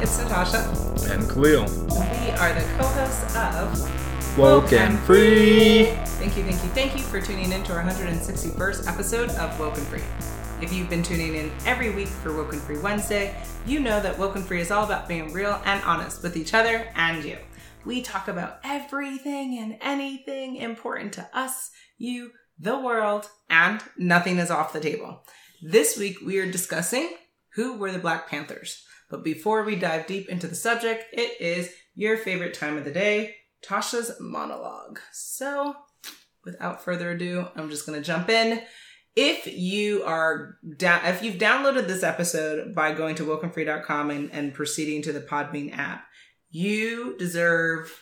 it's Natasha. And Khalil. We are the co-hosts of Woke and Free. Thank you, thank you, thank you for tuning in to our 161st episode of Woke and Free. If you've been tuning in every week for Woke and Free Wednesday, you know that Woke and Free is all about being real and honest with each other and you. We talk about everything and anything important to us, you, the world, and nothing is off the table. This week we are discussing who were the Black Panthers. But before we dive deep into the subject, it is your favorite time of the day, Tasha's monologue. So, without further ado, I'm just going to jump in. If you are down, if you've downloaded this episode by going to wokenfree.com and, and proceeding to the Podbean app, you deserve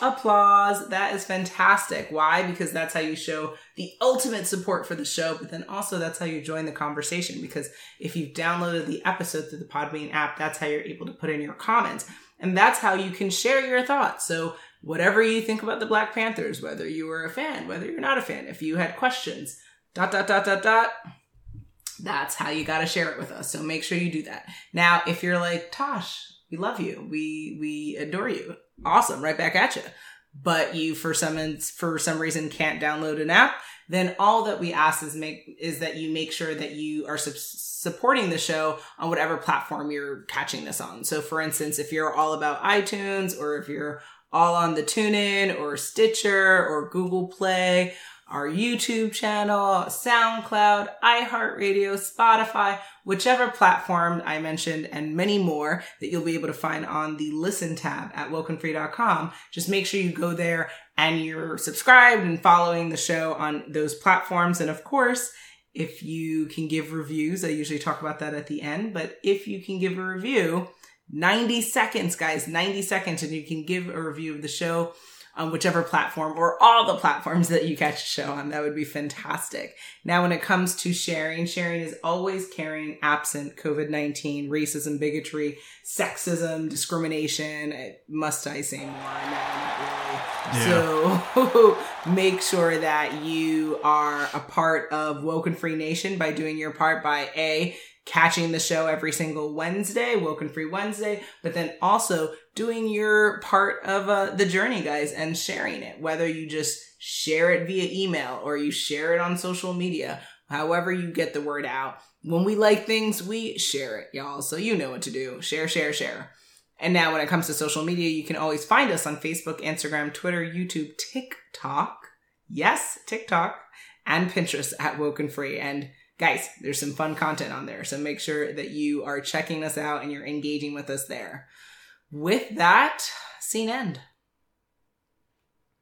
applause. That is fantastic. Why? Because that's how you show the ultimate support for the show, but then also that's how you join the conversation. Because if you've downloaded the episode through the Podbean app, that's how you're able to put in your comments. And that's how you can share your thoughts. So whatever you think about the Black Panthers, whether you were a fan, whether you're not a fan, if you had questions, dot, dot, dot, dot, dot, that's how you got to share it with us. So make sure you do that. Now, if you're like, Tosh, we love you. We, we adore you. Awesome. Right back at you. But you, for some, for some reason can't download an app, then all that we ask is make, is that you make sure that you are su- supporting the show on whatever platform you're catching this on. So for instance, if you're all about iTunes or if you're all on the TuneIn or Stitcher or Google Play our YouTube channel, SoundCloud, iHeartRadio, Spotify, whichever platform I mentioned, and many more that you'll be able to find on the listen tab at wokenfree.com. Just make sure you go there and you're subscribed and following the show on those platforms. And of course, if you can give reviews, I usually talk about that at the end, but if you can give a review, 90 seconds, guys, 90 seconds, and you can give a review of the show on whichever platform or all the platforms that you catch a show on. That would be fantastic. Now, when it comes to sharing, sharing is always caring absent COVID 19, racism, bigotry, sexism, discrimination. Must I say more? No, not really. Yeah. So make sure that you are a part of Woke and Free Nation by doing your part by A, catching the show every single Wednesday, Woken Free Wednesday, but then also doing your part of uh, the journey, guys, and sharing it, whether you just share it via email or you share it on social media, however you get the word out. When we like things, we share it, y'all. So you know what to do. Share, share, share. And now when it comes to social media, you can always find us on Facebook, Instagram, Twitter, YouTube, TikTok. Yes, TikTok and Pinterest at Woken Free. And guys, there's some fun content on there. So make sure that you are checking us out and you're engaging with us there. With that, scene end.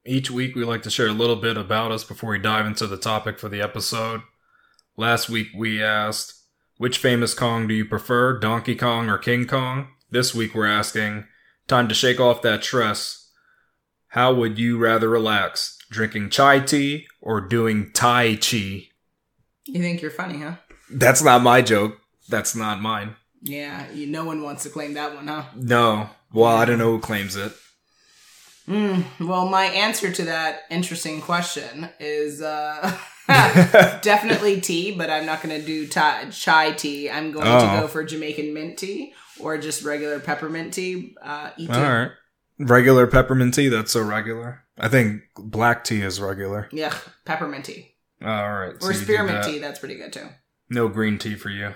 Each week, we like to share a little bit about us before we dive into the topic for the episode. Last week, we asked, which famous Kong do you prefer, Donkey Kong or King Kong? This week, we're asking, time to shake off that stress. How would you rather relax, drinking chai tea or doing Tai Chi? You think you're funny, huh? That's not my joke. That's not mine. Yeah, you, no one wants to claim that one, huh? No. Well, I don't know who claims it. Mm, well, my answer to that interesting question is uh, definitely tea, but I'm not going to do ta- chai tea. I'm going oh. to go for Jamaican mint tea or just regular peppermint tea. Uh, All right. Regular peppermint tea, that's so regular. I think black tea is regular. Yeah, peppermint tea. All right. Or so spearmint that. tea. That's pretty good too. No green tea for you.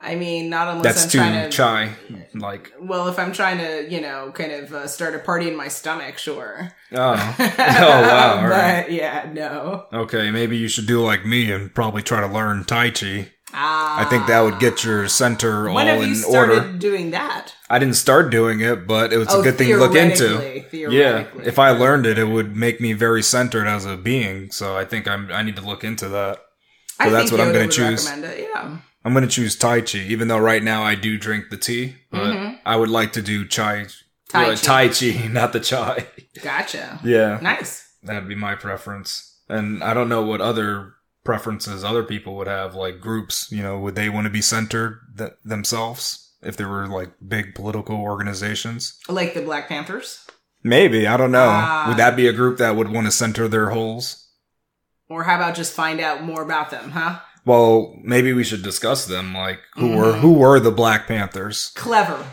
I mean, not unless That's I'm too trying to chai. Like, well, if I'm trying to, you know, kind of uh, start a party in my stomach, sure. Oh, oh wow! but right. yeah, no. Okay, maybe you should do like me and probably try to learn Tai Chi. Ah, I think that would get your center when all have in you started order. Doing that, I didn't start doing it, but it was oh, a good thing to look into. Yeah, if I learned it, it would make me very centered as a being. So I think I'm. I need to look into that. So I that's what I'm going to choose. Yeah. I'm going to choose Tai Chi, even though right now I do drink the tea, but mm-hmm. I would like to do chai. Tai, uh, tai Chi, not the chai. Gotcha. Yeah. Nice. That'd be my preference. And I don't know what other preferences other people would have, like groups, you know, would they want to be centered th- themselves if there were like big political organizations? Like the Black Panthers? Maybe. I don't know. Uh, would that be a group that would want to center their holes? Or how about just find out more about them, huh? Well, maybe we should discuss them. Like, who Mm-hmm. were who were the Black Panthers? Clever.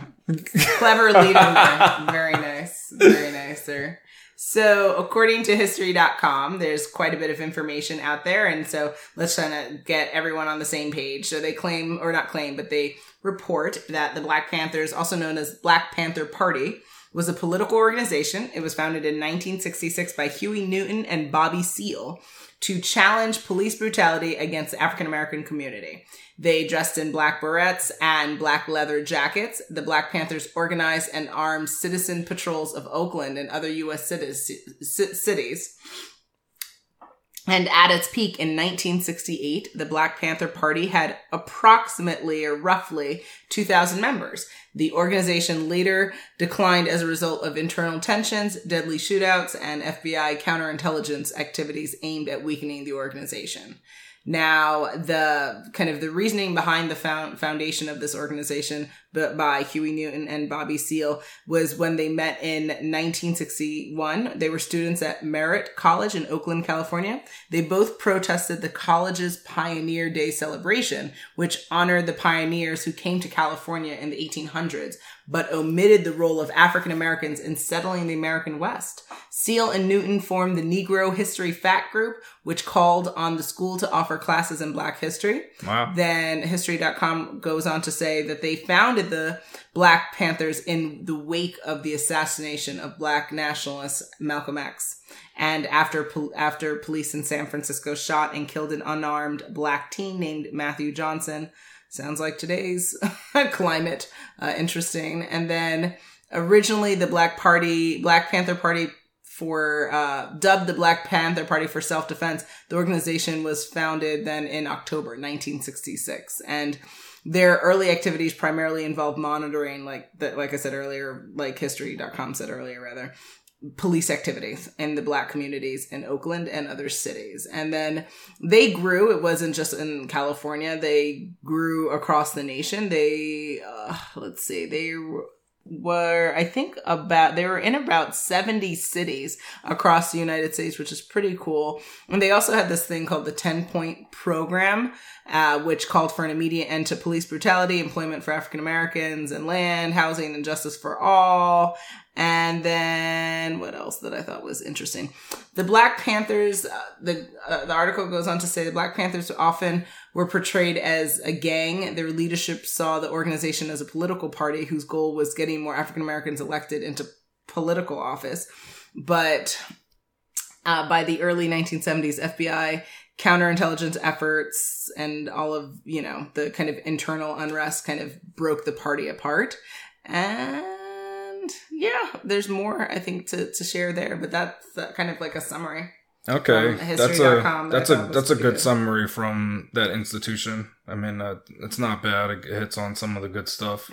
Clever leader. Very nice. Very nice, sir. So, according to history.com, there's quite a bit of information out there. And so, let's try to get everyone on the same page. So, they claim, or not claim, but they report that the Black Panthers, also known as Black Panther Party, was a political organization. It was founded in 1966 by Huey Newton and Bobby Seale to challenge police brutality against the African American community. They dressed in black barrettes and black leather jackets. The Black Panthers organized and armed citizen patrols of Oakland and other U.S. cities. cities. And at its peak in 1968, the Black Panther Party had approximately or roughly 2,000 members. The organization later declined as a result of internal tensions, deadly shootouts, and FBI counterintelligence activities aimed at weakening the organization. Now, the kind of the reasoning behind the found, foundation of this organization but by Huey Newton and Bobby Seale was when they met in 1961. They were students at Merritt College in Oakland, California. They both protested the college's Pioneer Day celebration, which honored the pioneers who came to California in the 1800s, but omitted the role of African Americans in settling the American West. Seale and Newton formed the Negro History Fact Group, which called on the school to offer classes in Black history. Wow. Then History.com goes on to say that they founded the Black Panthers in the wake of the assassination of Black nationalist Malcolm X. And after after police in San Francisco shot and killed an unarmed black teen named Matthew Johnson, sounds like today's climate, uh, interesting. And then originally the Black Party, Black Panther Party for uh, dubbed the Black Panther Party for Self Defense. The organization was founded then in October 1966, and their early activities primarily involved monitoring, like the, like I said earlier, like History.com said earlier, rather police activities in the black communities in Oakland and other cities. And then they grew. It wasn't just in California. They grew across the nation. They, uh, let's see, they were, I think about, they were in about 70 cities across the United States, which is pretty cool. And they also had this thing called the 10 point program, uh, which called for an immediate end to police brutality, employment for African Americans and land, housing and justice for all. And then what else that I thought was interesting? The Black Panthers, uh, the, uh, the article goes on to say the Black Panthers often were portrayed as a gang. Their leadership saw the organization as a political party whose goal was getting more African Americans elected into political office. But uh, by the early 1970s, FBI counterintelligence efforts and all of, you know, the kind of internal unrest kind of broke the party apart. And yeah, there's more I think to, to share there, but that's uh, kind of like a summary. Okay, that's a that's a that's a good good. summary from that institution. I mean, uh, it's not bad. It hits on some of the good stuff.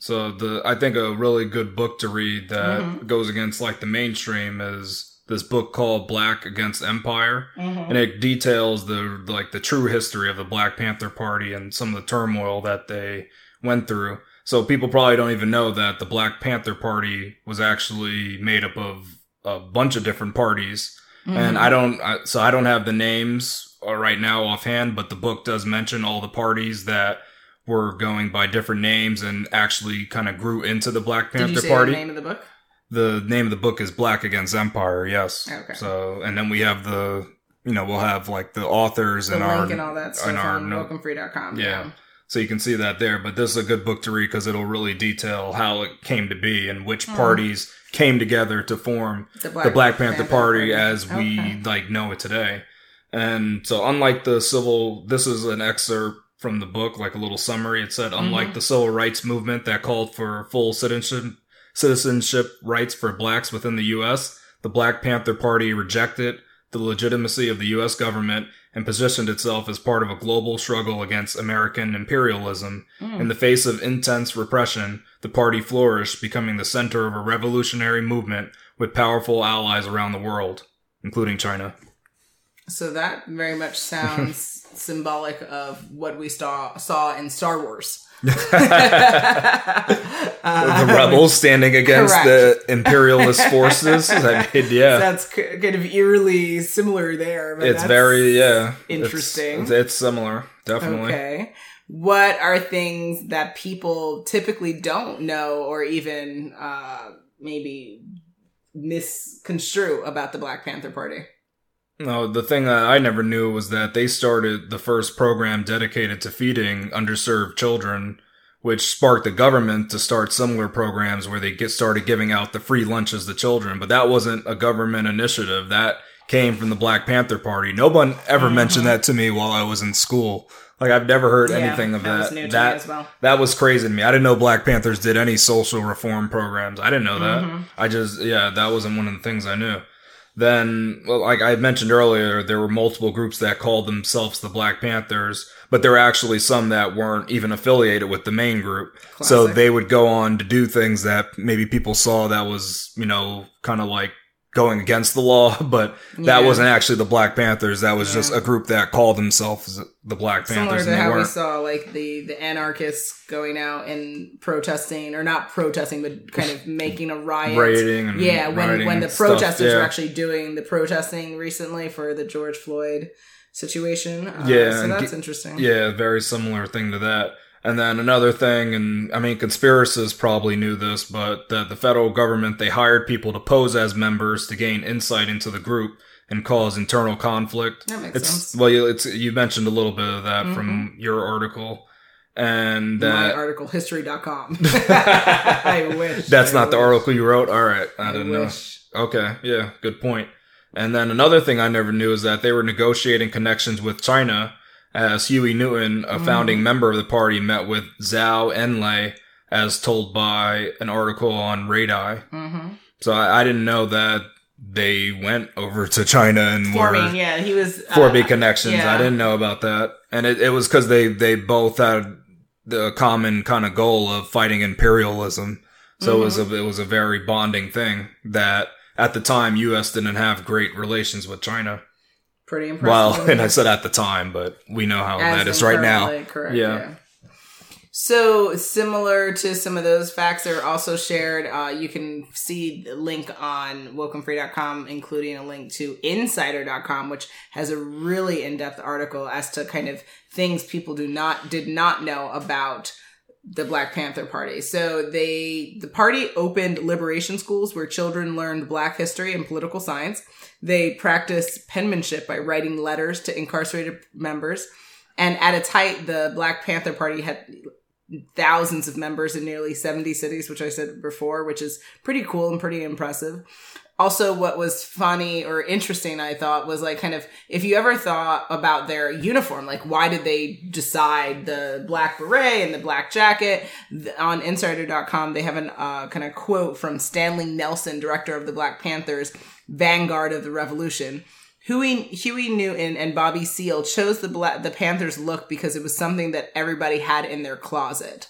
So the I think a really good book to read that Mhm. goes against like the mainstream is this book called Black Against Empire, Mhm. and it details the like the true history of the Black Panther Party and some of the turmoil that they went through. So people probably don't even know that the Black Panther Party was actually made up of a bunch of different parties and Mhm. I don't, I, so I don't have the names uh, right now offhand, but the book does mention all the parties that were going by different names and actually kind of grew into the Black Panther Party. the name of the book? The name of the book is Black Against Empire. Yes. Okay. So, and then we have the, you know, we'll have like the authors The and link our, and all that stuff in our on note- wokenfree.com. Yeah. So you can see that there. But this is a good book to read because it'll really detail how it came to be and which Hmm. parties came together to form The the Black Panther, Party, as we Okay. like know it today. And so unlike the civil this is an excerpt from the book, like a little summary. It said, unlike Mhm. the civil rights movement that called for full citizenship citizenship rights for blacks within the US, the Black Panther Party rejected the legitimacy of the US government and positioned itself as part of a global struggle against American imperialism. Mm. In the face of intense repression, the party flourished, becoming the center of a revolutionary movement with powerful allies around the world, including China. So that very much sounds symbolic of what we saw saw in Star Wars. The rebels standing against the imperialist forces. I mean, yeah, that's kind of eerily similar there. it's very yeah interesting. It's, it's, similar, definitely. Okay, what are things that people typically don't know or even uh, maybe misconstrue about the Black Panther Party? No, the thing that I never knew was that they started the first program dedicated to feeding underserved children which sparked the government to start similar programs where they get started giving out the free lunches to children. But that wasn't a government initiative. That came from the Black Panther Party. No one ever mm-hmm. mentioned that to me while I was in school. Like I've never heard yeah, anything of that. That was that, well. that, was crazy to me. I didn't know Black Panthers did any social reform programs. I didn't know that. Mm-hmm. I just yeah, that wasn't one of the things I knew. Then, well, like I mentioned earlier, there were multiple groups that called themselves the Black Panthers but there were actually some that weren't even affiliated with the main group. Classic. So they would go on to do things that maybe people saw that was, you know, kind of like going against the law, but that yeah. wasn't actually the Black Panthers. That was yeah. just a group that called themselves the Black Panthers. Similar to how weren't. we saw like the the anarchists going out and protesting, or not protesting, but kind of making a riot. Rioting and yeah, when when the protesters yeah. were actually doing the protesting recently for the George Floyd situation. Uh, yeah, so that's interesting. Yeah, very similar thing to that. And then another thing, and I mean, conspiracists probably knew this, but that the federal government they hired people to pose as members to gain insight into the group and cause internal conflict. That makes it's, sense. Well, it's you mentioned a little bit of that mm-hmm. from your article. And my article, history.com. I wish. That's I not wish. the article you wrote? All right. I, I didn't wish. know. Okay. Yeah. Good point. And then another thing I never knew is that they were negotiating connections with China as Huey Newton, a founding mm. member of the party, met with Zhou Enlai as told by an article on Radii. Mm-hmm. So I, I, didn't know that they went over to China and forming, were yeah, he was uh, forming connections. Yeah. I didn't know about that, and it, it was because they they both had the common kind of goal of fighting imperialism. So mm-hmm. it was a it was a very bonding thing that at the time, U.S. didn't have great relations with China. Pretty impressive. Well, and I said at the time, but we know how As that is right now. Correct, yeah. yeah. So similar to some of those facts that are also shared, uh, you can see the link on wokenfree.com, including a link to insider.com, which has a really in-depth article as to kind of things people do not did not know about the Black Panther Party. So they the party opened liberation schools where children learned black history and political science. They practice penmanship by writing letters to incarcerated members. And at its height, the Black Panther Party had thousands of members in nearly 70 cities, which I said before, which is pretty cool and pretty impressive also what was funny or interesting i thought was like kind of if you ever thought about their uniform like why did they decide the black beret and the black jacket on insider.com they have a uh, kind of quote from stanley nelson director of the black panthers vanguard of the revolution Huey, Huey Newton and Bobby Seale chose the Black, the Panthers look because it was something that everybody had in their closet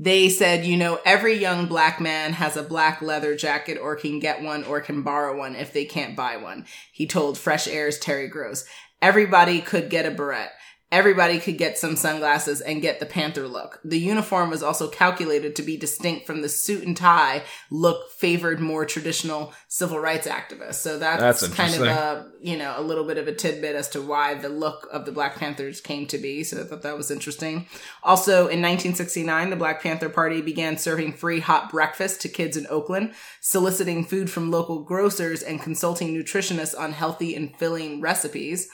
they said, you know, every young black man has a black leather jacket or can get one or can borrow one if they can't buy one. He told Fresh Air's Terry Gross. Everybody could get a beret. Everybody could get some sunglasses and get the Panther look. The uniform was also calculated to be distinct from the suit and tie look favored more traditional civil rights activists. So that's, that's kind of a, you know, a little bit of a tidbit as to why the look of the Black Panthers came to be. So I thought that was interesting. Also in 1969, the Black Panther Party began serving free hot breakfast to kids in Oakland, soliciting food from local grocers and consulting nutritionists on healthy and filling recipes.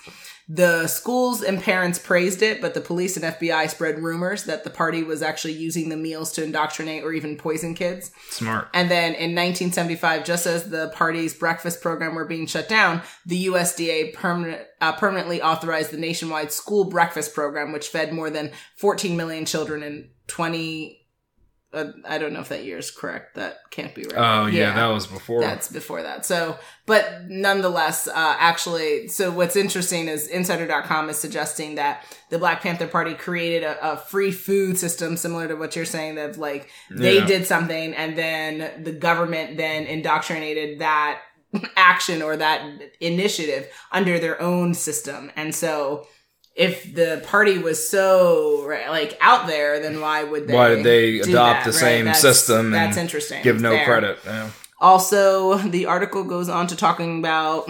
The schools and parents praised it, but the police and FBI spread rumors that the party was actually using the meals to indoctrinate or even poison kids. Smart. And then in 1975, just as the party's breakfast program were being shut down, the USDA permanent, uh, permanently authorized the nationwide school breakfast program, which fed more than 14 million children in 20 uh, I don't know if that year is correct. That can't be right. Oh yeah, yeah, that was before. That's before that. So, but nonetheless, uh, actually, so what's interesting is Insider.com is suggesting that the Black Panther Party created a, a free food system similar to what you're saying. That like they yeah. did something, and then the government then indoctrinated that action or that initiative under their own system, and so if the party was so like out there, then why would they? Why did they do adopt that, the right? same That's- system That's and interesting. give no There. credit? Yeah. Also, the article goes on to talking about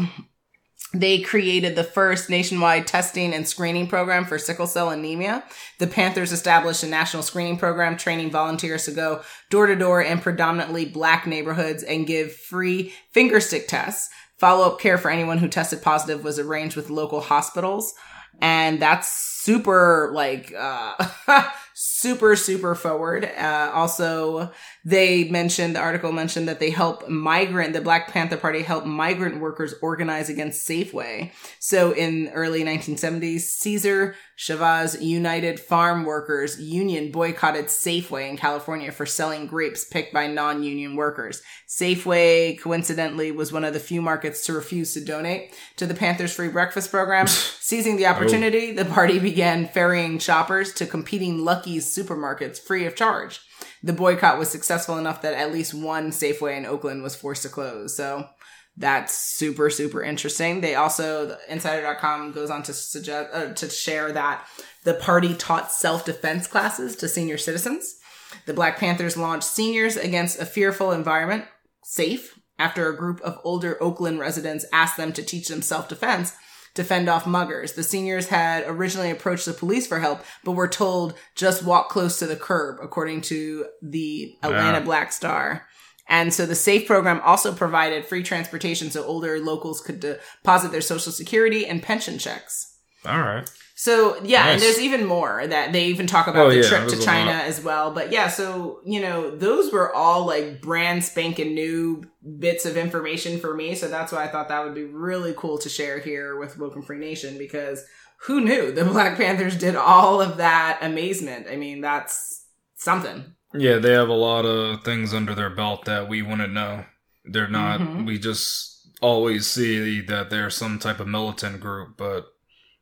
they created the first nationwide testing and screening program for sickle cell anemia. The Panthers established a national screening program training volunteers to go door to door in predominantly black neighborhoods and give free finger stick tests. Follow up care for anyone who tested positive was arranged with local hospitals. And that's super, like, uh, super, super forward. Uh, also, they mentioned, the article mentioned that they help migrant, the Black Panther Party helped migrant workers organize against Safeway. So in early 1970s, Cesar Chavez United Farm Workers Union boycotted Safeway in California for selling grapes picked by non-union workers. Safeway, coincidentally, was one of the few markets to refuse to donate to the Panthers free breakfast program. Seizing the opportunity, the party began ferrying shoppers to competing Supermarkets free of charge. The boycott was successful enough that at least one Safeway in Oakland was forced to close. So that's super, super interesting. They also, Insider.com goes on to suggest, uh, to share that the party taught self-defense classes to senior citizens. The Black Panthers launched Seniors Against a Fearful Environment, SAFE, after a group of older Oakland residents asked them to teach them self-defense to fend off muggers. The seniors had originally approached the police for help, but were told just walk close to the curb, according to the Atlanta. Black Star. And so the SAFE program also provided free transportation so older locals could deposit their social security and pension checks. All right. So yeah, and there's even more that they even talk about Oh, the yeah, trip to China as well. But yeah, so you know, those were all like brand spanking new bits of information for me. So that's why I thought that would be really cool to share here with Woken Free Nation because who knew the Black Panthers did all of that amazement? I mean, that's something. Yeah, they have a lot of things under their belt that we wouldn't know. They're not. Mhm. We just always see that they're some type of militant group, but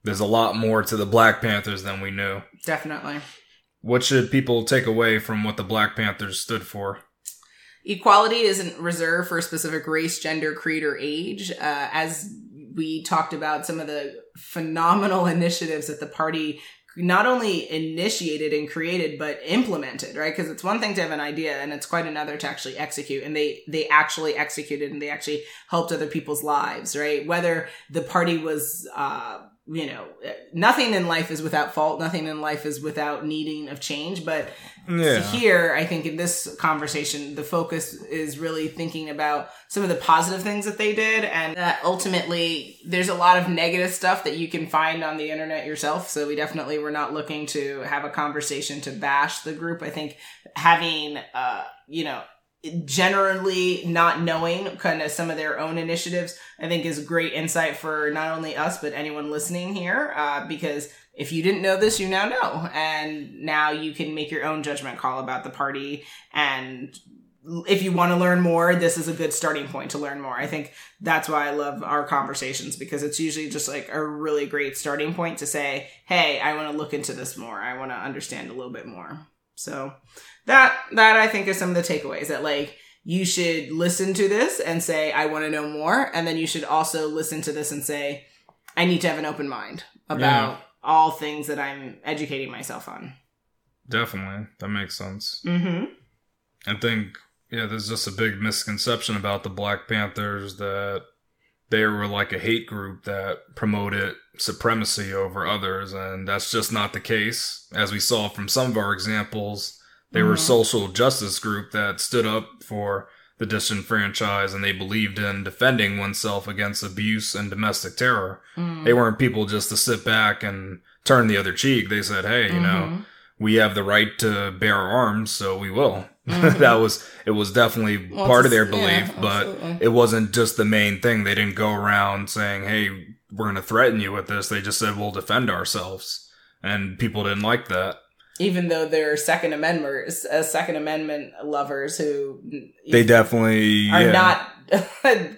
there's a lot more to the Black Panthers than we knew. Definitely. What should people take away from what the Black Panthers stood for? Equality isn't reserved for a specific race, gender, creed, or age. Uh, as we talked about some of the phenomenal initiatives that the party not only initiated and created but implemented right because it's one thing to have an idea and it's quite another to actually execute and they they actually executed and they actually helped other people's lives right whether the party was uh you know nothing in life is without fault. Nothing in life is without needing of change. But Yeah. here i think in this conversation the focus is really thinking about some of the positive things that they did and that ultimately there's a lot of negative stuff that you can find on the internet yourself. So we definitely were not looking to have a conversation to bash the group. I think having uh you know generally not knowing kind of some of their own initiatives i think is great insight for not only us but anyone listening here uh, because if you didn't know this you now know. And now you can make your own judgment call about the party. And if you want to learn more this is a good starting point to learn more. I think that's why i love our conversations because it's usually just like a really great starting point to say hey i want to look into this more. I want to understand a little bit more. So that that I think is some of the takeaways that like you should listen to this and say I want to know more and then you should also listen to this and say I need to have an open mind about Yeah. all things that I'm educating myself on. Definitely. That makes sense. Mm-hmm. I think, yeah, there's just a big misconception about the Black Panthers that they were like a hate group that promoted supremacy over others, and that's just not the case. As we saw from some of our examples, they were a Mhm. social justice group that stood up for the disenfranchised and they believed in defending oneself against abuse and domestic terror. Mm. They weren't people just to sit back and turn the other cheek. They said, hey, you know, Mhm. we have the right to bear arms, so we will. Mhm. that was it was definitely Well, part of their belief, yeah, but absolutely. it wasn't just the main thing. They didn't go around saying, "Hey, we're going to threaten you with this." They just said, "We'll defend ourselves," and people didn't like that. Even though they're second amendments uh, second amendment lovers who They definitely are yeah. not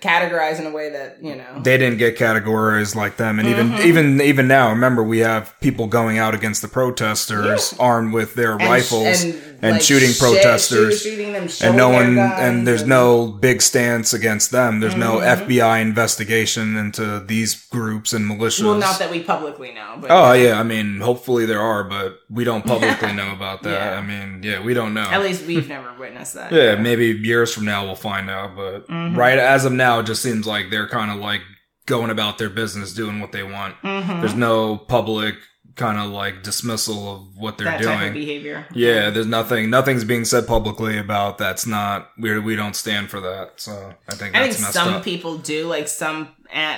categorized in a way that you know they didn't get categorized like them and Mm-hmm. even even even now remember we have people going out against the protesters armed with their And rifles sh- and, like, shooting shit- protesters shoot- shooting them, and no one and there's no big stance against them there's no Mm-hmm. fbi investigation into these groups and militias well, not that we publicly know, but oh yeah i mean hopefully there are but we don't publicly know about that Yeah. i mean yeah we don't know at least we've never witnessed that. yeah, maybe years from now we'll find out, but Mm-hmm. right as of now, it just seems like they're kind of like going about their business, doing what they want. Mhm. There's no public kind of like dismissal of what they're that type of doing. behavior. Yeah, there's nothing, nothing's being said publicly about that's not we we don't stand for that. So I think I think some up. people do, like some, uh,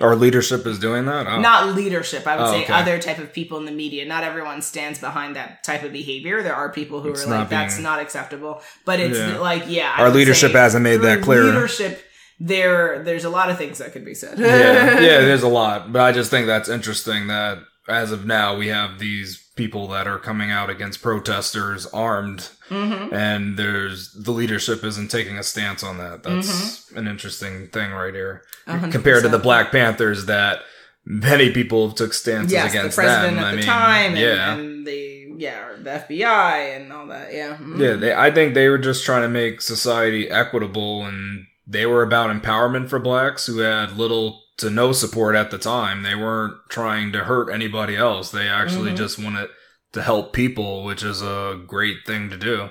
Our leadership is doing that. Oh. not leadership. I would Oh, say okay. other type of people in the media. Not everyone stands behind that type of behavior. There are people who It's are like, not "That's not acceptable." But it's Yeah. like, yeah, Our leadership hasn't made that clear. Leadership, there, there's a lot of things that could be said. yeah, yeah, there's a lot, but I just think that's interesting that as of now we have these people that are coming out against protesters armed, Mhm. and there's the leadership isn't taking a stance on that. That's an interesting thing right here A hundred compared to the. Black Panthers that many people took stances yes, against the president them. at I the mean, time, and, yeah. and the yeah, the FBI and all that. Yeah, Mhm. Yeah, they, I think they were just trying to make society equitable, and they were about empowerment for blacks who had little to no support at the time. They weren't trying to hurt anybody else. They actually Mhm. just wanted to help people, which is a great thing to do.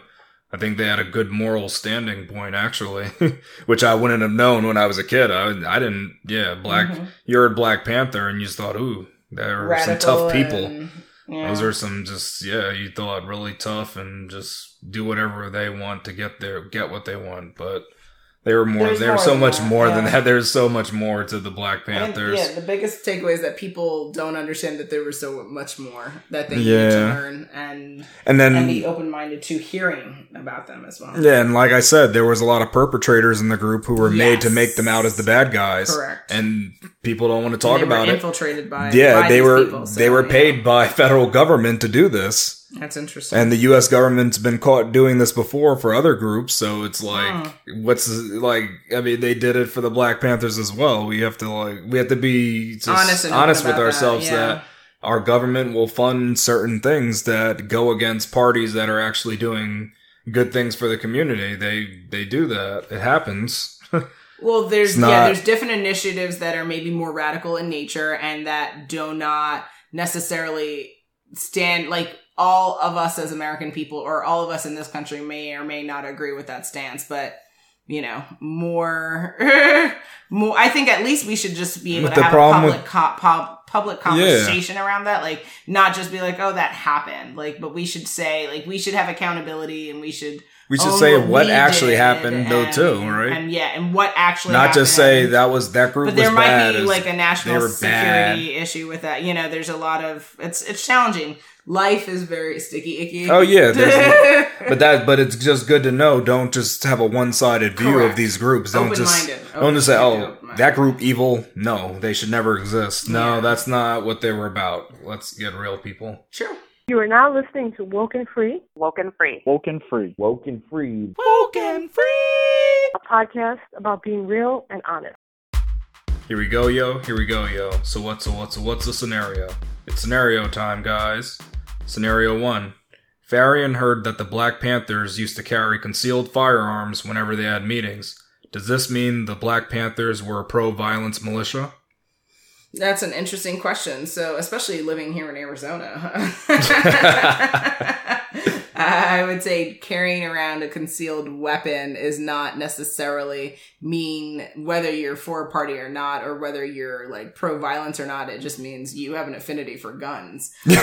I think they had a good moral standing point, actually, which I wouldn't have known when I was a kid. I, I didn't, yeah, black, Mhm. you heard Black Panther and you just thought, ooh, there are some tough people. and- yeah. Those are some just yeah, you thought really tough and just do whatever they want to get there, get what they want. But they were more. There's They were so much that, more than yeah. that. There's so much more to the Black Panthers. yeah, the biggest takeaway is that people don't understand that there was so much more that they need Yeah. to learn and and then and be open minded to hearing about them as well. yeah, and like I said, there was a lot of perpetrators in the group who were made to make them out as the bad guys. Correct. And people don't want to talk about it. infiltrated by Yeah, by they were people, so, they were paid by federal government to do this. That's interesting. And the U.S. government's been caught doing this before for other groups, so it's like, Hmm. what's like? I mean, they did it for the Black Panthers as well. We have to like, we have to be Honest honest, with ourselves that, that, our government will fund certain things that go against parties that are actually doing good things for the community. They they do that. It happens. Well, there's It's yeah, there's different initiatives that are maybe more radical in nature and that do not necessarily stand like all of us as American people or all of us in this country may or may not agree with that stance, but you know, more more I think at least we should just be able But to have public co- pub, public conversation around that like not just be like oh that happened. Like but we should say like we should have accountability and we should We should own say what actually happened though too, right? and yeah and what actually Not just say that was that group but there might bad. be like a national security issue with that. You know there's a lot of it's it's challenging life is very sticky icky Oh yeah, there's, but that but it's just good to know. Don't just have a one sided view of these groups. Don't just Open-minded. don't just say, oh, that group evil. No, they should never exist. No, Yeah. that's not what they were about. Let's get real, people. sure You are now listening to Woken Free, Woken Free. Woken free. Woken free. Woken free a podcast about being real and honest. Here we go, yo. Here we go, yo. So what's a, what's a, what's the scenario? It's scenario time, guys. Scenario one. Farian heard that the Black Panthers used to carry concealed firearms whenever they had meetings. Does this mean the Black Panthers were a pro-violence militia? that's an interesting question so especially living here in arizona I would say carrying around a concealed weapon is not necessarily mean whether you're for a party or not, or whether you're like pro violence or not. It just means you have an affinity for guns. so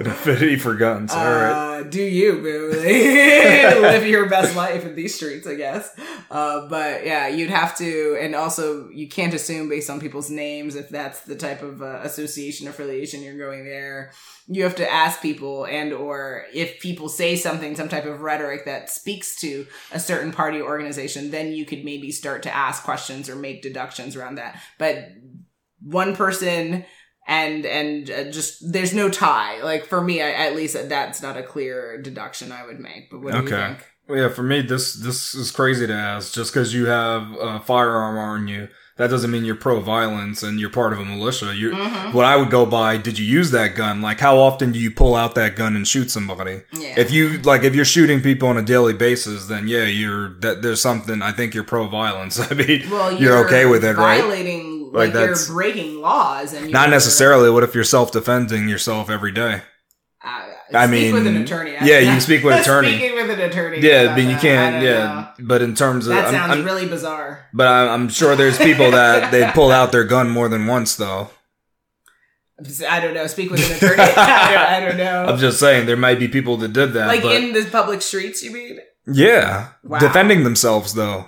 An affinity for guns. All right. uh, do you, boo? Live your best life in these streets, I guess. Uh, but yeah, you'd have to, and also you can't assume based on people's names if that's the type of uh, association affiliation you're going there. You have to ask people, and or if people say something, some type of rhetoric that speaks to a certain party or organization, then you could maybe start to ask questions or make deductions around that. But one person and and uh, just there's no tie like for me I, at least that's not a clear deduction i would make but what do you think yeah, for me, this this is crazy to ask. Just because you have a firearm on you, that doesn't mean you're pro-violence and you're part of a militia. You, Mhm. what I would go by, did you use that gun? Like, how often do you pull out that gun and shoot somebody? Yeah. If you like, if you're shooting people on a daily basis, then yeah, you're that. There's something. I think you're pro-violence. I mean, well, you're, okay with it, right? Violating, Like, like, you're breaking laws, and Not you're- necessarily. What if you're self-defending yourself every day? I speak with an mean, attorney. yeah, you can speak with an attorney. Speaking with an attorney. Yeah, but you can't. Yeah, know. but in terms of, That I'm- sounds I'm- really bizarre. but I'm, I'm sure there's people that they pull out their gun more than once, though. I don't know. Speak with an attorney. I, don't, I don't know. I'm just saying there might be people that did that. like but in the public streets, you mean? yeah, Wow. defending themselves though,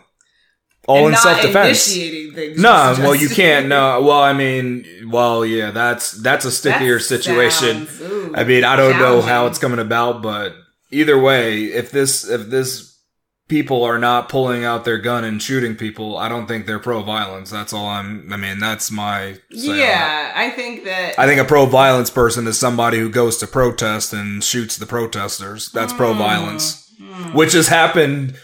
all in. Initiating things. No, well, you can't. No, well, I mean, well, yeah, that's that's a That stickier situation. sounds- ooh, I mean, I don't know how it's coming about, but either way, if this if this people are not pulling out their gun and shooting people, I don't think they're pro-violence. That's all I'm. I mean, that's my. say on it. Yeah, I think that. I think a pro-violence person is somebody who goes to protest and shoots the protesters. That's pro-violence, Hmm. which has happened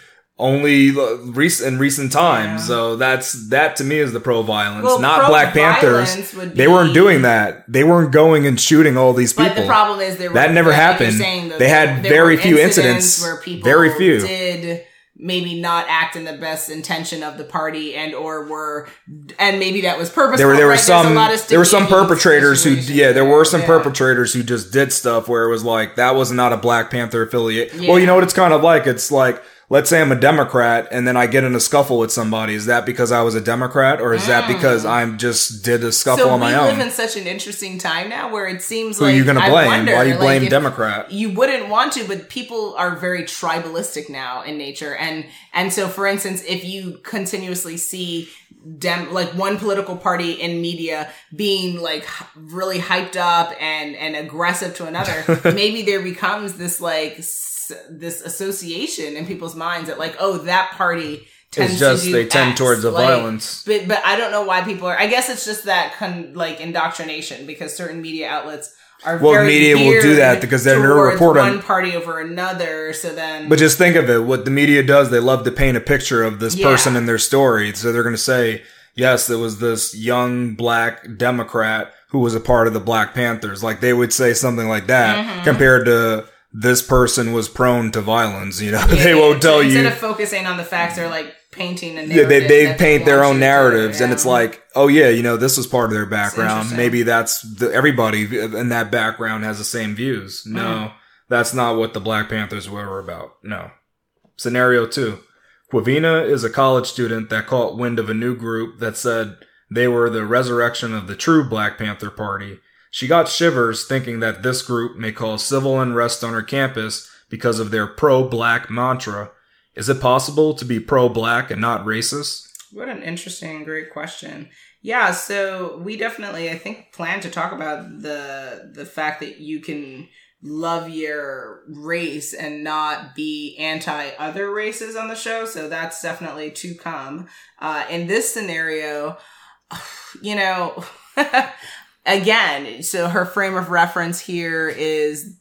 only l- rec- in recent times. Yeah. So that's that to me is the pro-violence, Well, not Black pro-violence Panthers. would They weren't doing that. They weren't going and shooting all these people. But the problem is there were, That never happened. though, They had there very were few incidents. where people Very few. did maybe not act in the best intention of the party and or were and maybe that was purposeful. there were there right? Some there were some perpetrators who yeah there were some Yeah. perpetrators who just did stuff where it was like that was not a Black Panther affiliate. Yeah. Well, you know what it's kind of like. It's like let's say I'm a Democrat and then I get in a scuffle with somebody. Is that because I was a Democrat or is that because I'm just did a scuffle Mm. So on my own? we live in such an interesting time now where it seems Who like are you going to blame? wonder, Why do you like, blame Democrat? you wouldn't want to but people are very tribalistic now in nature and and so for instance if you continuously see dem like one political party in media being like h- really hyped up and and aggressive to another maybe there becomes this like this association in people's minds that like oh that party tends It's just to do they tend towards the Like, violence. but but I don't know why people are. I guess it's just that con, like indoctrination because certain media outlets are Well, very media will do that because they're gonna towards report on- one party over another. So then, But just think of it. What the media does, they love to paint a picture of this Yeah. person in their story. So they're going to say, yes, there was this young black Democrat who was a part of the Black Panthers. Like they would say something like that Mm-hmm. compared to this person was prone to violence. You know, Yeah, they won't tell instead you. Instead of focusing on the facts, they're like painting a Yeah, they, they paint their own narratives and it's like, oh yeah, you know, this was part of their background. Maybe that's the, everybody in that background has the same views. No, Mm-hmm. that's not what the Black Panthers were about. No. Scenario two. Quavina is a college student that caught wind of a new group that said they were the resurrection of the true Black Panther Party. She got shivers thinking that this group may cause civil unrest on her campus because of their pro-black mantra. Is it possible to be pro-black and not racist? What an interesting great question. Yeah, so we definitely I think plan to talk about the the fact that you can love your race and not be anti other races on the show. So that's definitely to come. Uh, in this scenario, you know, again, so her frame of reference here is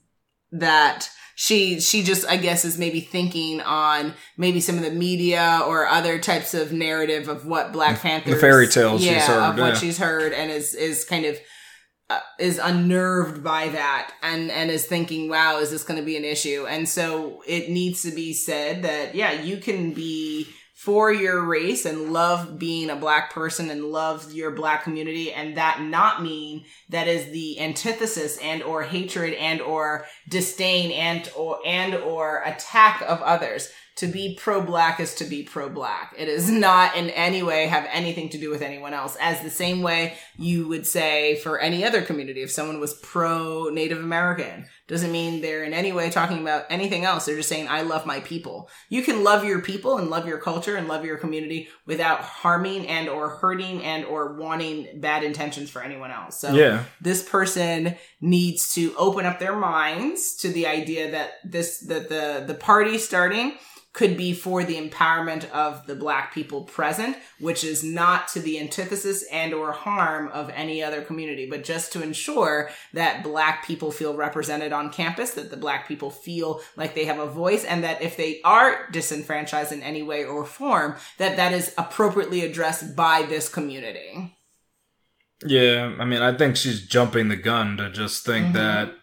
that she she just I guess is maybe thinking on maybe some of the media or other types of narrative of what Black Panther the fairy tales she's yeah, heard, of what she's heard and is is kind of uh, is unnerved by that and and is thinking wow is this going to be an issue? And so it needs to be said that yeah you can be for your race and love being a black person and love your black community. And that not mean that is the antithesis and or hatred and or disdain and or and or attack of others. To be pro-black is to be pro-black. It is not in any way have anything to do with anyone else. As the same way you would say for any other community if someone was pro-native american doesn't mean they're in any way talking about anything else. They're just saying i love my people. You can love your people and love your culture and love your community without harming and or hurting and or wanting bad intentions for anyone else. So Yeah. this person needs to open up their minds to the idea that this that the the party starting could be for the empowerment of the black people present which is not to the antithesis and or harm of any other community but just to ensure that black people feel represented on campus that the black people feel like they have a voice and that if they are disenfranchised in any way or form that that is appropriately addressed by this community Yeah, I mean, I think she's jumping the gun to just think Mhm. that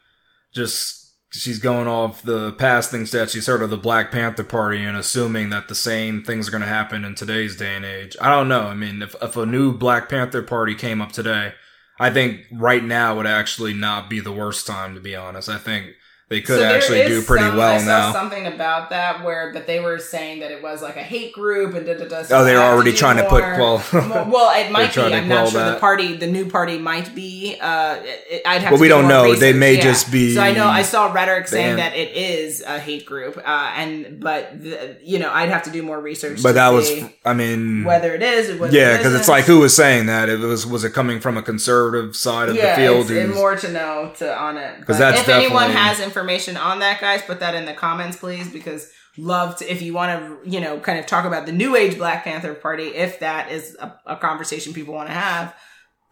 just she's going off the past things that she's heard of the Black Panther Party and assuming that the same things are going to happen in today's day and age. I don't know. I mean, if, if a new Black Panther Party came up today, I think right now would actually not be the worst time, to be honest. I think they could So actually do pretty some- well I saw now. something about that where, but they were saying that it was like a hate group and da da da. so Oh, they were I have already do trying to put more- more- well, it might be. I'm not sure the party, the new party, might be. Uh, it, I'd have. Well, to we do don't more know. They may yeah. just be So I know I saw rhetoric saying banned. that it is a hate group, uh, and but the, you know I'd have to do more research. but to that was, I mean, whether it is. yeah, it because it's like who was saying that? It was was it coming from a conservative side of yeah, the field? it's more to know to on it. Because that's if anyone has information on that, guys, put that in the comments, please, because love to if you want to, you know, kind of talk about the New Age Black Panther Party. If that is a, a conversation people want to have,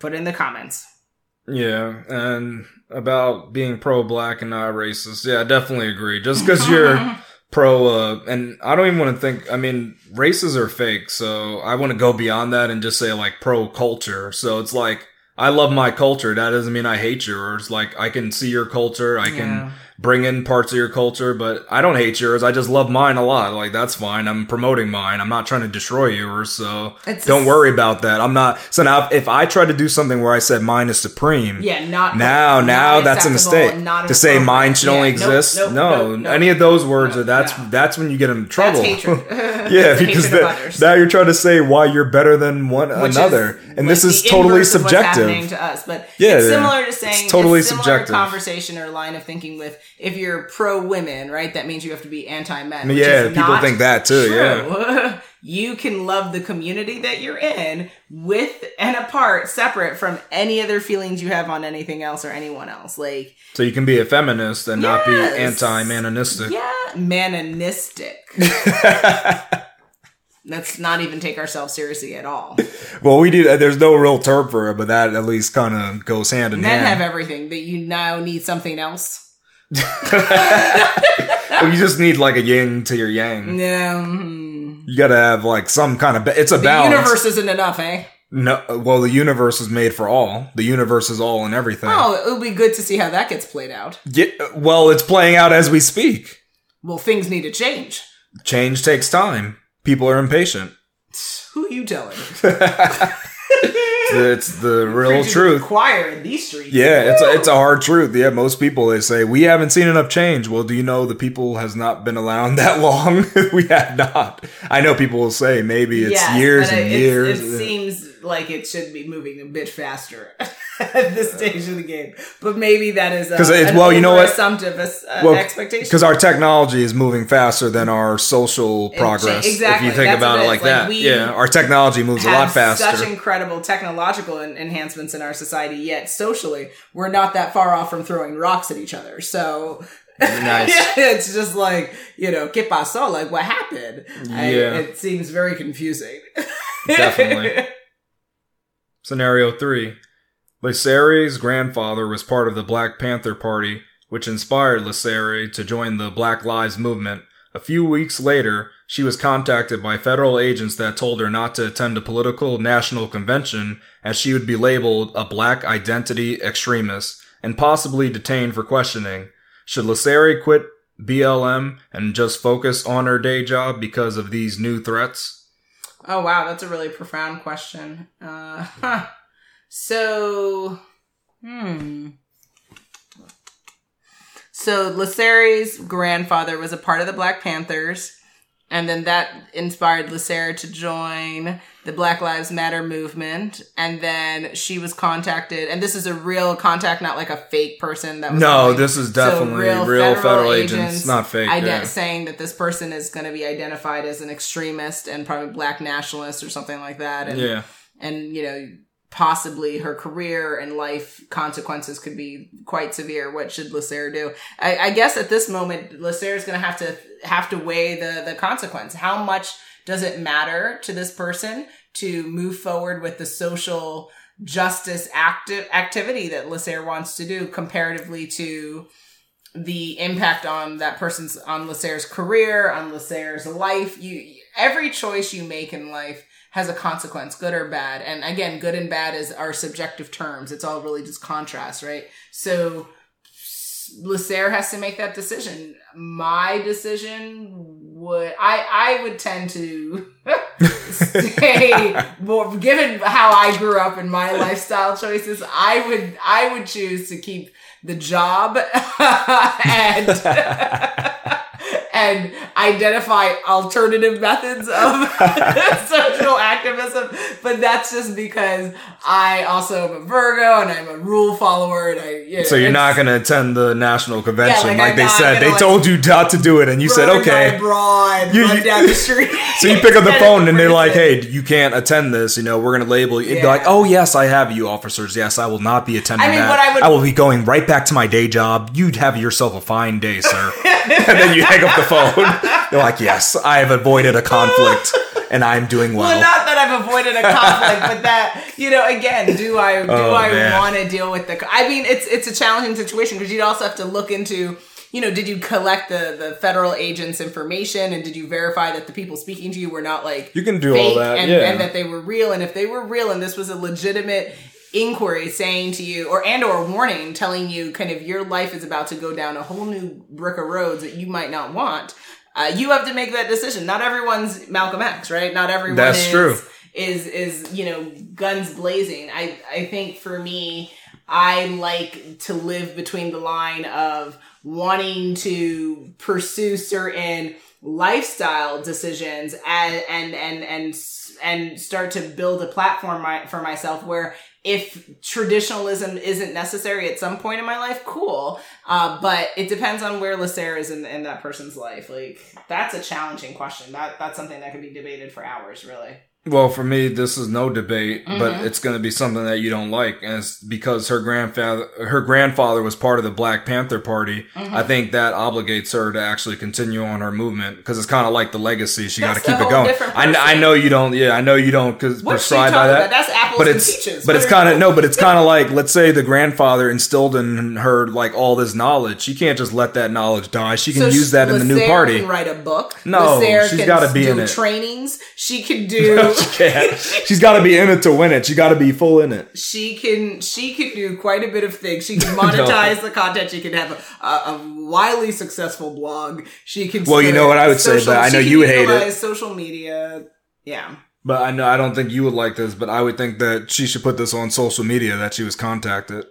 put it in the comments. Yeah, and about being pro black and not racist. Yeah, I definitely agree. Just because you're pro, uh, and I don't even want to think, I mean, races are fake, so I want to go beyond that and just say like pro culture. So it's like, I love my culture. That doesn't mean I hate yours. Like, I can see your culture. I can Yeah. Bring in parts of your culture, but I don't hate yours. I just love mine a lot. Like, that's fine. I'm promoting mine. I'm not trying to destroy yours. So It's don't worry about that. I'm not. So now, if I try to do something where I said mine is supreme, Yeah, not now, not now that's a mistake. not to say mine should Yeah, only nope, exist. nope, no, nope, any of those words are that's no. that's when you get in trouble. Yeah, because that, now you're trying to say why you're better than one Which another, is, and this is totally inverse of what's happening subjective. to us. But Yeah, it's yeah. similar to saying It's totally it's subjective. conversation or line of thinking with if you're pro women, right? That means you have to be anti men. Yeah, people think that too, yeah, you can love the community that you're in with and apart, separate from any other feelings you have on anything else or anyone else. Like So you can be a feminist and not be anti-manonistic. yeah, manonistic. Let's not even take ourselves seriously at all. well, we do. Uh, there's no real term for it, but that at least kind of goes hand in Men hand. have everything, but you now need something else. Well, you just need like a yin to your yang. No, mhm. You gotta have like some kind of. Ba- it's a the balance. universe isn't enough, eh? No, well, the universe is made for all. The universe is all and everything. Oh, it would be good to see how that gets played out. Yeah, well, it's playing out as we speak. Well, things need to change. Change takes time. People are impatient. Who are you telling? It's the real Preaching to the truth. Choir in these streets. Yeah, it's a, it's a hard truth. Yeah, most people they say we haven't seen enough change. Well, do you know the people has not been around that long? we have not. I know people will say maybe it's Yes, years and it, years. It seems like it should be moving a bit faster at this stage of the game, but maybe that is a, 'Cause it's- an well, you know what? assumptive uh, Well, expectation. because our technology is moving faster than our social progress. exactly. If you think That's about it it like. Like, that, yeah, our technology moves a lot faster. such incredible technological en- enhancements in our society, yet socially we're not that far off from throwing rocks at each other. So. Nice. it's just like you know, ¿qué pasó? Like what happened? I- Yeah. it seems very confusing. Definitely. Scenario 3. Lacere's grandfather was part of the Black Panther Party, which inspired Lacere to join the Black Lives Movement. A few weeks later, she was contacted by federal agents that told her not to attend a political national convention as she would be labeled a black identity extremist and possibly detained for questioning. Should Lacere quit BLM and just focus on her day job because of these new threats? Oh wow, that's a really profound question. Uh, huh. So, hmm. So Lacere's grandfather was a part of the Black Panthers, and then that inspired Lacere to join the Black Lives Matter movement. And then she was contacted, and this is a real contact, not like a fake person that was No, like- this is so definitely real, federal, agents, not fake. ident- yeah. saying that this person is going to be identified as an extremist and probably black nationalist or something like that. And, yeah. and you know, possibly her career and life consequences could be quite severe. What should Lacer do? I, I guess at this moment, Lacer is going to have to have to weigh the the consequence. How much does it matter to this person to move forward with the social justice active activity that Lacer wants to do comparatively to the impact on that person's on Lacer's career, on Lacer's life. You every choice you make in life has a consequence, good or bad. And again, good and bad is our subjective terms. It's all really just contrast, right? So Lacer has to make that decision. My decision would I I would tend to stay more given how I grew up and my lifestyle choices, I would I would choose to keep the job and and identify alternative methods of social activism. But that's just because I also am a Virgo and I'm a rule follower and I you know, So you're not going to attend the national convention like, like, they said. They like, told you not to do it, and you said run a guy okay. You- you- down the street. So you pick up the phone and they're like, "Hey, you can't attend this. You know, we're going to label you." Be Yeah. like, "Oh yes, I have you, officers. Yes, I will not be attending I mean, that. what I would- I will be going right back to my day job. You'd have yourself a fine day, sir." and then you hang up the phone. You're like, "Yes, I have avoided a conflict, and I'm doing well." Well, not that I've avoided a conflict, but that you know, again, do I do Oh, I want to deal with the? I mean, it's it's a challenging situation because you'd also have to look into. You know, did you collect the the federal agents' information, and did you verify that the people speaking to you were not like You can do all that, and, yeah. and that they were real? And if they were real, and this was a legitimate inquiry saying to you or and or warning telling you kind of your life is about to go down a whole new brick of roads that you might not want uh, you have to make that decision. Not everyone's malcolm x right? Not everyone That's is, true. is is you know guns blazing. I i think for me i like to live between the line of wanting to pursue certain lifestyle decisions and and and and and start to build a platform my, for myself where if traditionalism isn't necessary at some point in my life, cool. Uh, but it depends on where Lacer is in, in that person's life. Like that's a challenging question. That that's something that can be debated for hours, really. Well, for me, this is no debate, Mhm. but it's going to be something that you don't like, and it's because her grandfather, her grandfather was part of the Black Panther Party. Mhm. I think that obligates her to actually continue on her movement because it's kind of like the legacy. She got to keep it going. I, I know you don't. Yeah, I know you don't cause What's she prescribe by that. about? That's apples but and it's peaches. but it's kind of no, but it's kind of like let's say the grandfather instilled in her like all this knowledge. She can't just let that knowledge die. She can So use that in the new party. Can write a book. No, she's can gotta be do in it. Trainings. She can do. she can't. She's got to be in it to win it. She got to be full in it. she can she can do quite a bit of things. She can monetize the content. She can have a, a, a wildly successful blog. She can. Well, you know what I would say, but I know you hate it. Social media. Yeah. But I know I don't think you would like this, but I would think that she should put this on social media that she was contacted.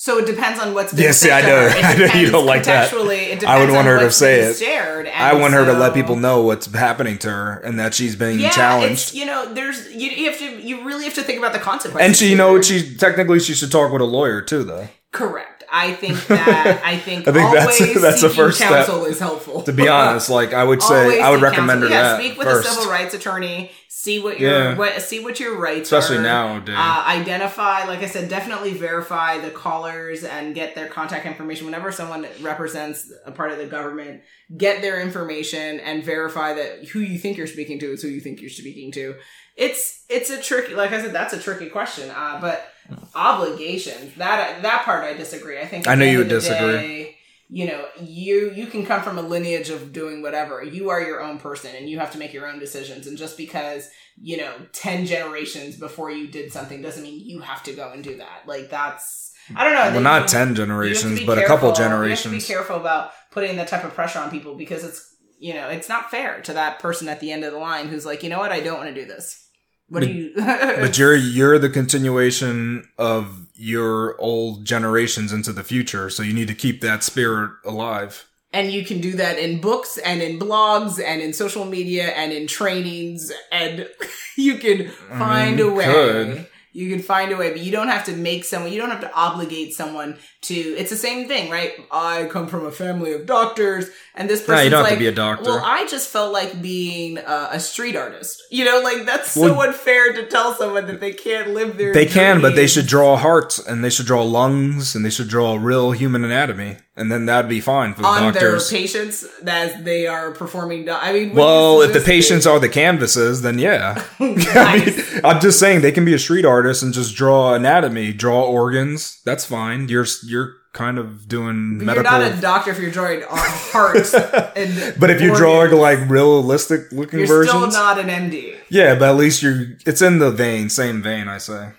So it depends on what's been Yeah, see, said I to know- her. I know you don't like that. contextually. It depends I would want her to say it. Shared. I want her to let people know what's happening to her and that she's being Yeah, challenged. you know, there's you, you have to you really have to think about the consequences. And she, you know, she technically she should talk with a lawyer too, though. correct. I think that I think, I think that's- always that's the first step. counsel is helpful. To be honest, like I would say, Always I would recommend her counsel. yeah, that speak with first, a civil rights attorney. See what your Yeah. what see what your rights especially are. nowadays. Uh, identify, like I said, definitely verify the callers and get their contact information. Whenever someone represents a part of the government, get their information and verify that who you think you're speaking to is who you think you're speaking to. It's it's a tricky, like I said, that's a tricky question. Uh, but obligations that that part I disagree. I think I know you would disagree. day, you know, you you can come from a lineage of doing whatever. You are your own person, and you have to make your own decisions. And just because you know ten generations before you did something doesn't mean you have to go and do that. Like that's I don't know. well, not you- ten you have to generations, be but a couple careful- You generations. have to be careful about putting that type of pressure on people because it's you know it's not fair to that person at the end of the line who's like, you know what, I don't want to do this. What do you? But you're you're the continuation of your old generations into the future, so you need to keep that spirit alive. And you can do that in books and in blogs and in social media and in trainings and you can find a way. could. You can find a way, but you don't have to make someone, you don't have to obligate someone to, it's the same thing, right? I come from a family of doctors and this No, person's you don't have to be a doctor. well, I just felt like being uh, a street artist. You know, like that's so unfair to tell someone that they can't live their They can, but they should draw hearts and they should draw lungs and they should draw real human anatomy, and then that'd be fine for the on doctors. their patients that they are performing. do- I mean, well, if the patients are the canvases, then yeah. I mean, I'm just saying they can be a street artist and just draw anatomy, draw organs. That's fine. You're you're kind of doing You're medical. not a doctor if you're drawing on hearts. and but if you're drawing like realistic looking you're versions, still not an MD. yeah, but at least you're. It's in the vein, same vein. I say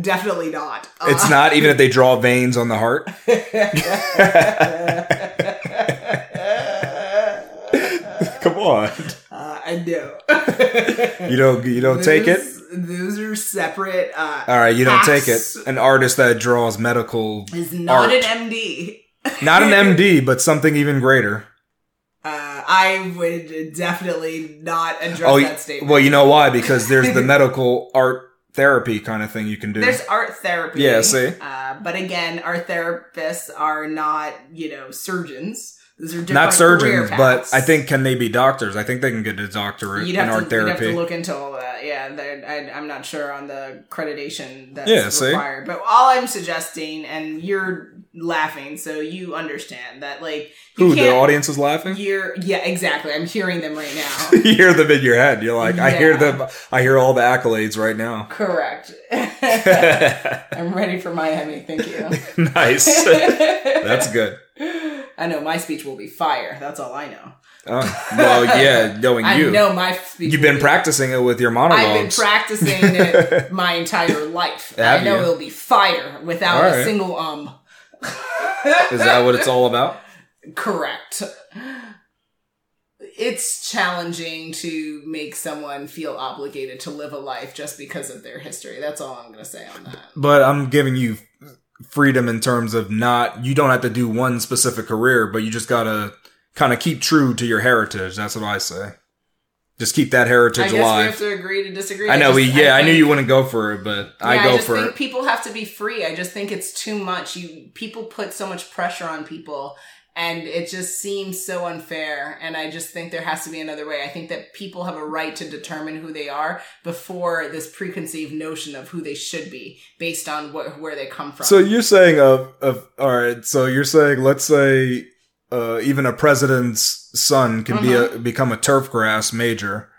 Definitely not. Uh, it's not even if they draw veins on the heart. Come on, Uh, I know. you don't you don't take it. Those- Those are separate. Uh, All right, you don't take it. An artist that draws medical Is not art. an MD. Not an MD, but something even greater. Uh, I would definitely not address Oh, that statement. well, you know why? Because there's the medical art therapy kind of thing you can do. There's art therapy. Yeah, see? Uh, but again, art therapists are not, you know, surgeons. Not surgeons, but. I think can they be doctors? I think they can get a doctorate you'd in have, art to, you'd have to look into all of that. Yeah, I, I'm not sure on the accreditation that's Yeah, see? required. But all I'm suggesting, and you're laughing, so you understand that, like, Who the audience is laughing? You're yeah, exactly. I'm hearing them right now. you hear them in your head. You're like, I hear Yeah. them. I hear all the accolades right now. Correct. I'm ready for Miami. Thank you. nice. That's good. I know my speech will be fire. That's all I know. Oh, well, yeah, knowing I you, know my speech. you've been be- practicing it with your monologue. I've been practicing it my entire life. Have I know you? it'll be fire without All a single um. is that what it's all about? Correct. It's challenging to make someone feel obligated to live a life just because of their history. That's all I'm going to say on that. But I'm giving you freedom in terms of not. You don't have to do one specific career, but you just gotta kind of keep true to your heritage. That's what I say. Just keep that I heritage guess we alive. have to agree to disagree. I know we. just- Yeah, I, knew you wouldn't go for it, but I Yeah, go just for think it. people have to be free. I just think it's too much. You people put so much pressure on people and it just seems so unfair and I just think there has to be another way. I think that people have a right to determine who they are before this preconceived notion of who they should be based on what where they come from. So you're saying of of all right. So you're saying let's say uh, even a president's son can be a become a turf grass major.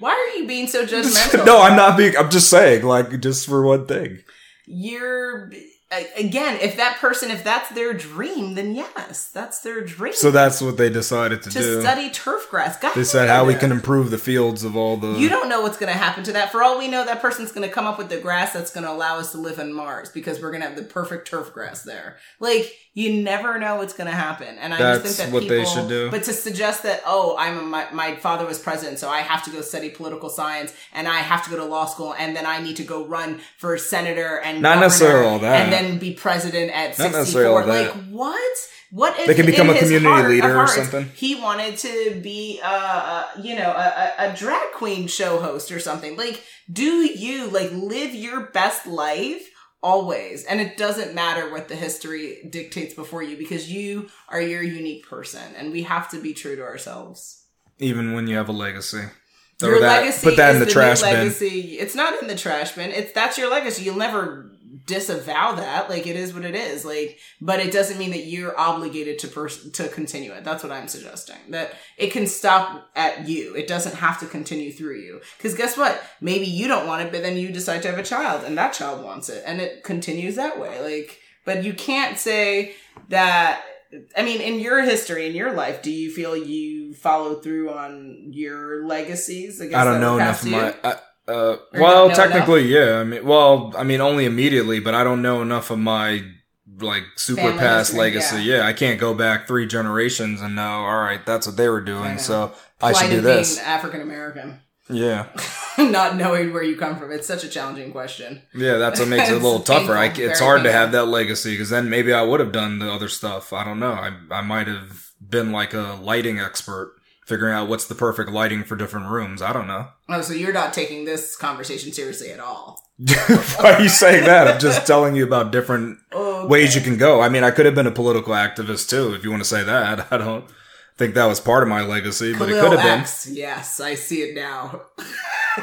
Why are you being so judgmental? no, I'm not being. I'm just saying like just for one thing. You're again, if that person if that's their dream, then yes, that's their dream. So that's what they decided to, to do. study turf grass. God They said how we can improve the fields of all the. You don't know what's going to happen to that. For all we know, that person's going to come up with the grass that's going to allow us to live on Mars because we're going to have the perfect turf grass there. Like you never know what's going to happen, and I That's just think that what people. they should do. But to suggest that oh, I'm a, my my father was president, so I have to go study political science, and I have to go to law school, and then I need to go run for senator and Not necessarily all that. And then be president at Not 64. Like that. what? What if They can become a community heart leader or something? He wanted to be, uh, uh you know, a, a, a drag queen show host or something. Like, do you like live your best life? Always. And it doesn't matter what the history dictates before you because you are your unique person and we have to be true to ourselves. even when you have a legacy. Your that- legacy put that is in the, new trash bin. legacy. It's not in the trash bin. It's that's your legacy. You'll never disavow that. Like it is what it is. Like, but it doesn't mean that you're obligated to pers- to continue it. That's what I'm suggesting. That it can stop at you. It doesn't have to continue through you. Because guess what? Maybe you don't want it, but then you decide to have a child, and that child wants it, and it continues that way. Like, but you can't say that. I mean, in your history, in your life, do you feel you follow through on your legacies? guess I don't know enough my. I, uh, well, technically, yeah. I mean, well, I mean, only immediately, but I don't know enough of my like super Family past history, legacy. yeah. Yeah. I can't go back three generations and know. All right, that's what they were doing, know. so I should do this. African American, Yeah, not knowing where you come from. It's such a challenging question. yeah. That's what makes it a little tougher. I, it's hard to have that legacy because then maybe I would have done the other stuff. I don't know. I I might have been like a lighting expert figuring out what's the perfect lighting for different rooms. I don't know. Oh, so you're not taking this conversation seriously at all. Why are you saying that? I'm just telling you about different Okay. ways you can go. I mean, I could have been a political activist too, if you want to say that. I don't think that was part of my legacy, but it could have X. Yes, I see it now.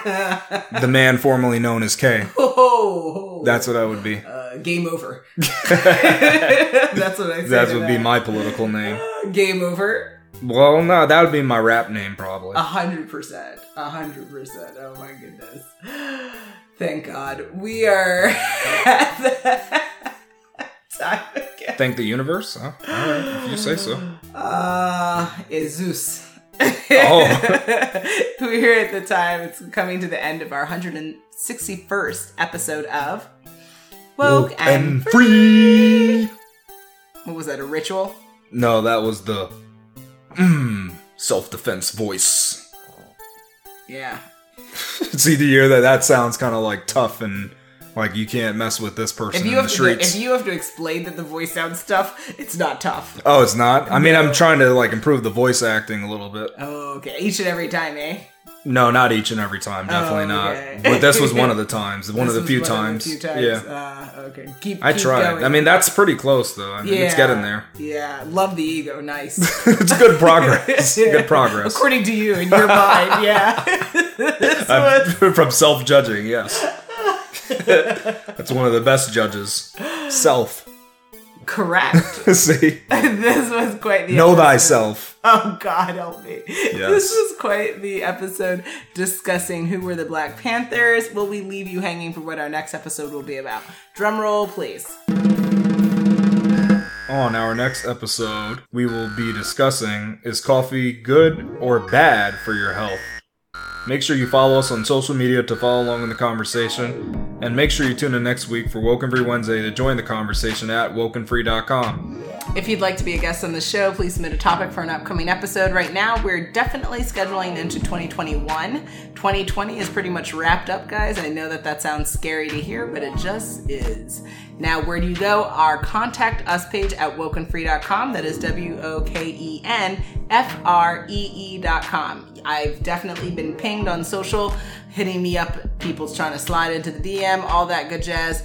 The man formerly known as K. oh, That's what I would be. uh, game over. That's what I say. That would be my political name. game over. Well, no, that would be my rap name probably. A hundred percent. A hundred percent. Oh my goodness. Thank God. We are at the time again. Thank the universe? Huh? All right, if you say so. Uh, is Zeus. Oh. We're here at the time. It's coming to the end of our 161st episode of Woke and free. what was that? A ritual? No, that was the mm, self-defense voice. Yeah. It's either you that that sounds kind of like tough and like you can't mess with this person If you in have the to, streets. if you have to explain that the voice sounds tough, it's not tough. oh, it's not. I mean. I'm trying to like improve the voice acting a little bit. Oh, okay. Each and every time, eh? No, not each and every time. Definitely Oh, okay. not. But this was one of the times. One of the few times. Of the few times. Yeah. Uh, okay. Keep. I keep tried. Going. I mean, that's pretty close though. I mean, yeah. it's getting there. Yeah. Love the ego. Nice. it's good progress. Yeah. Good progress. According to you in your mind, yeah. this I'm- was from self-judging, yes. That's one of the best judges. Self. Correct. See, this was quite the know episode. thyself. Oh God, help me! This was quite the episode discussing who were the Black Panthers. Will we leave you hanging for what our next episode will be about? Drum roll, please. On our next episode, we will be discussing is coffee good or bad for your health? Make sure you follow us on social media to follow along in the conversation, and make sure you tune in next week for Woken Free Wednesday to join the conversation at wokenfree.com. If you'd like to be a guest on the show, please submit a topic for an upcoming episode. Right now, we're definitely scheduling into 2021. 2020 is pretty much wrapped up, guys. I know that that sounds scary to hear, but it just is. Now, where do you go? Our contact us page at wokenfree.com. That is W O K E N F R E E.com. I've definitely been pinged on social, hitting me up. People's trying to slide into the DM, all that good jazz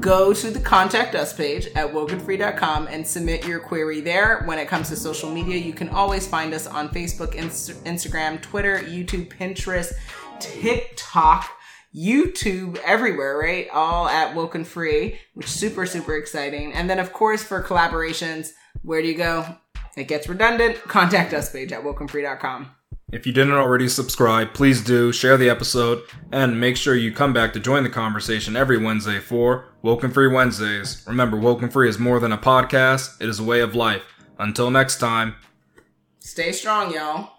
go to the contact us page at wokenfree.com and submit your query there. When it comes to social media, you can always find us on Facebook, Inst- Instagram, Twitter, YouTube, Pinterest, TikTok, YouTube, everywhere, right? All at Woken Free, which is super, super exciting. And then, of course, for collaborations, where do you go? It gets redundant. Contact us page at wokenfree.com. If you didn't already subscribe, please do, share the episode, and make sure you come back to join the conversation every Wednesday for Woken Free Wednesdays. Remember, Woken Free is more than a podcast, it is a way of life. Until next time. Stay strong, y'all.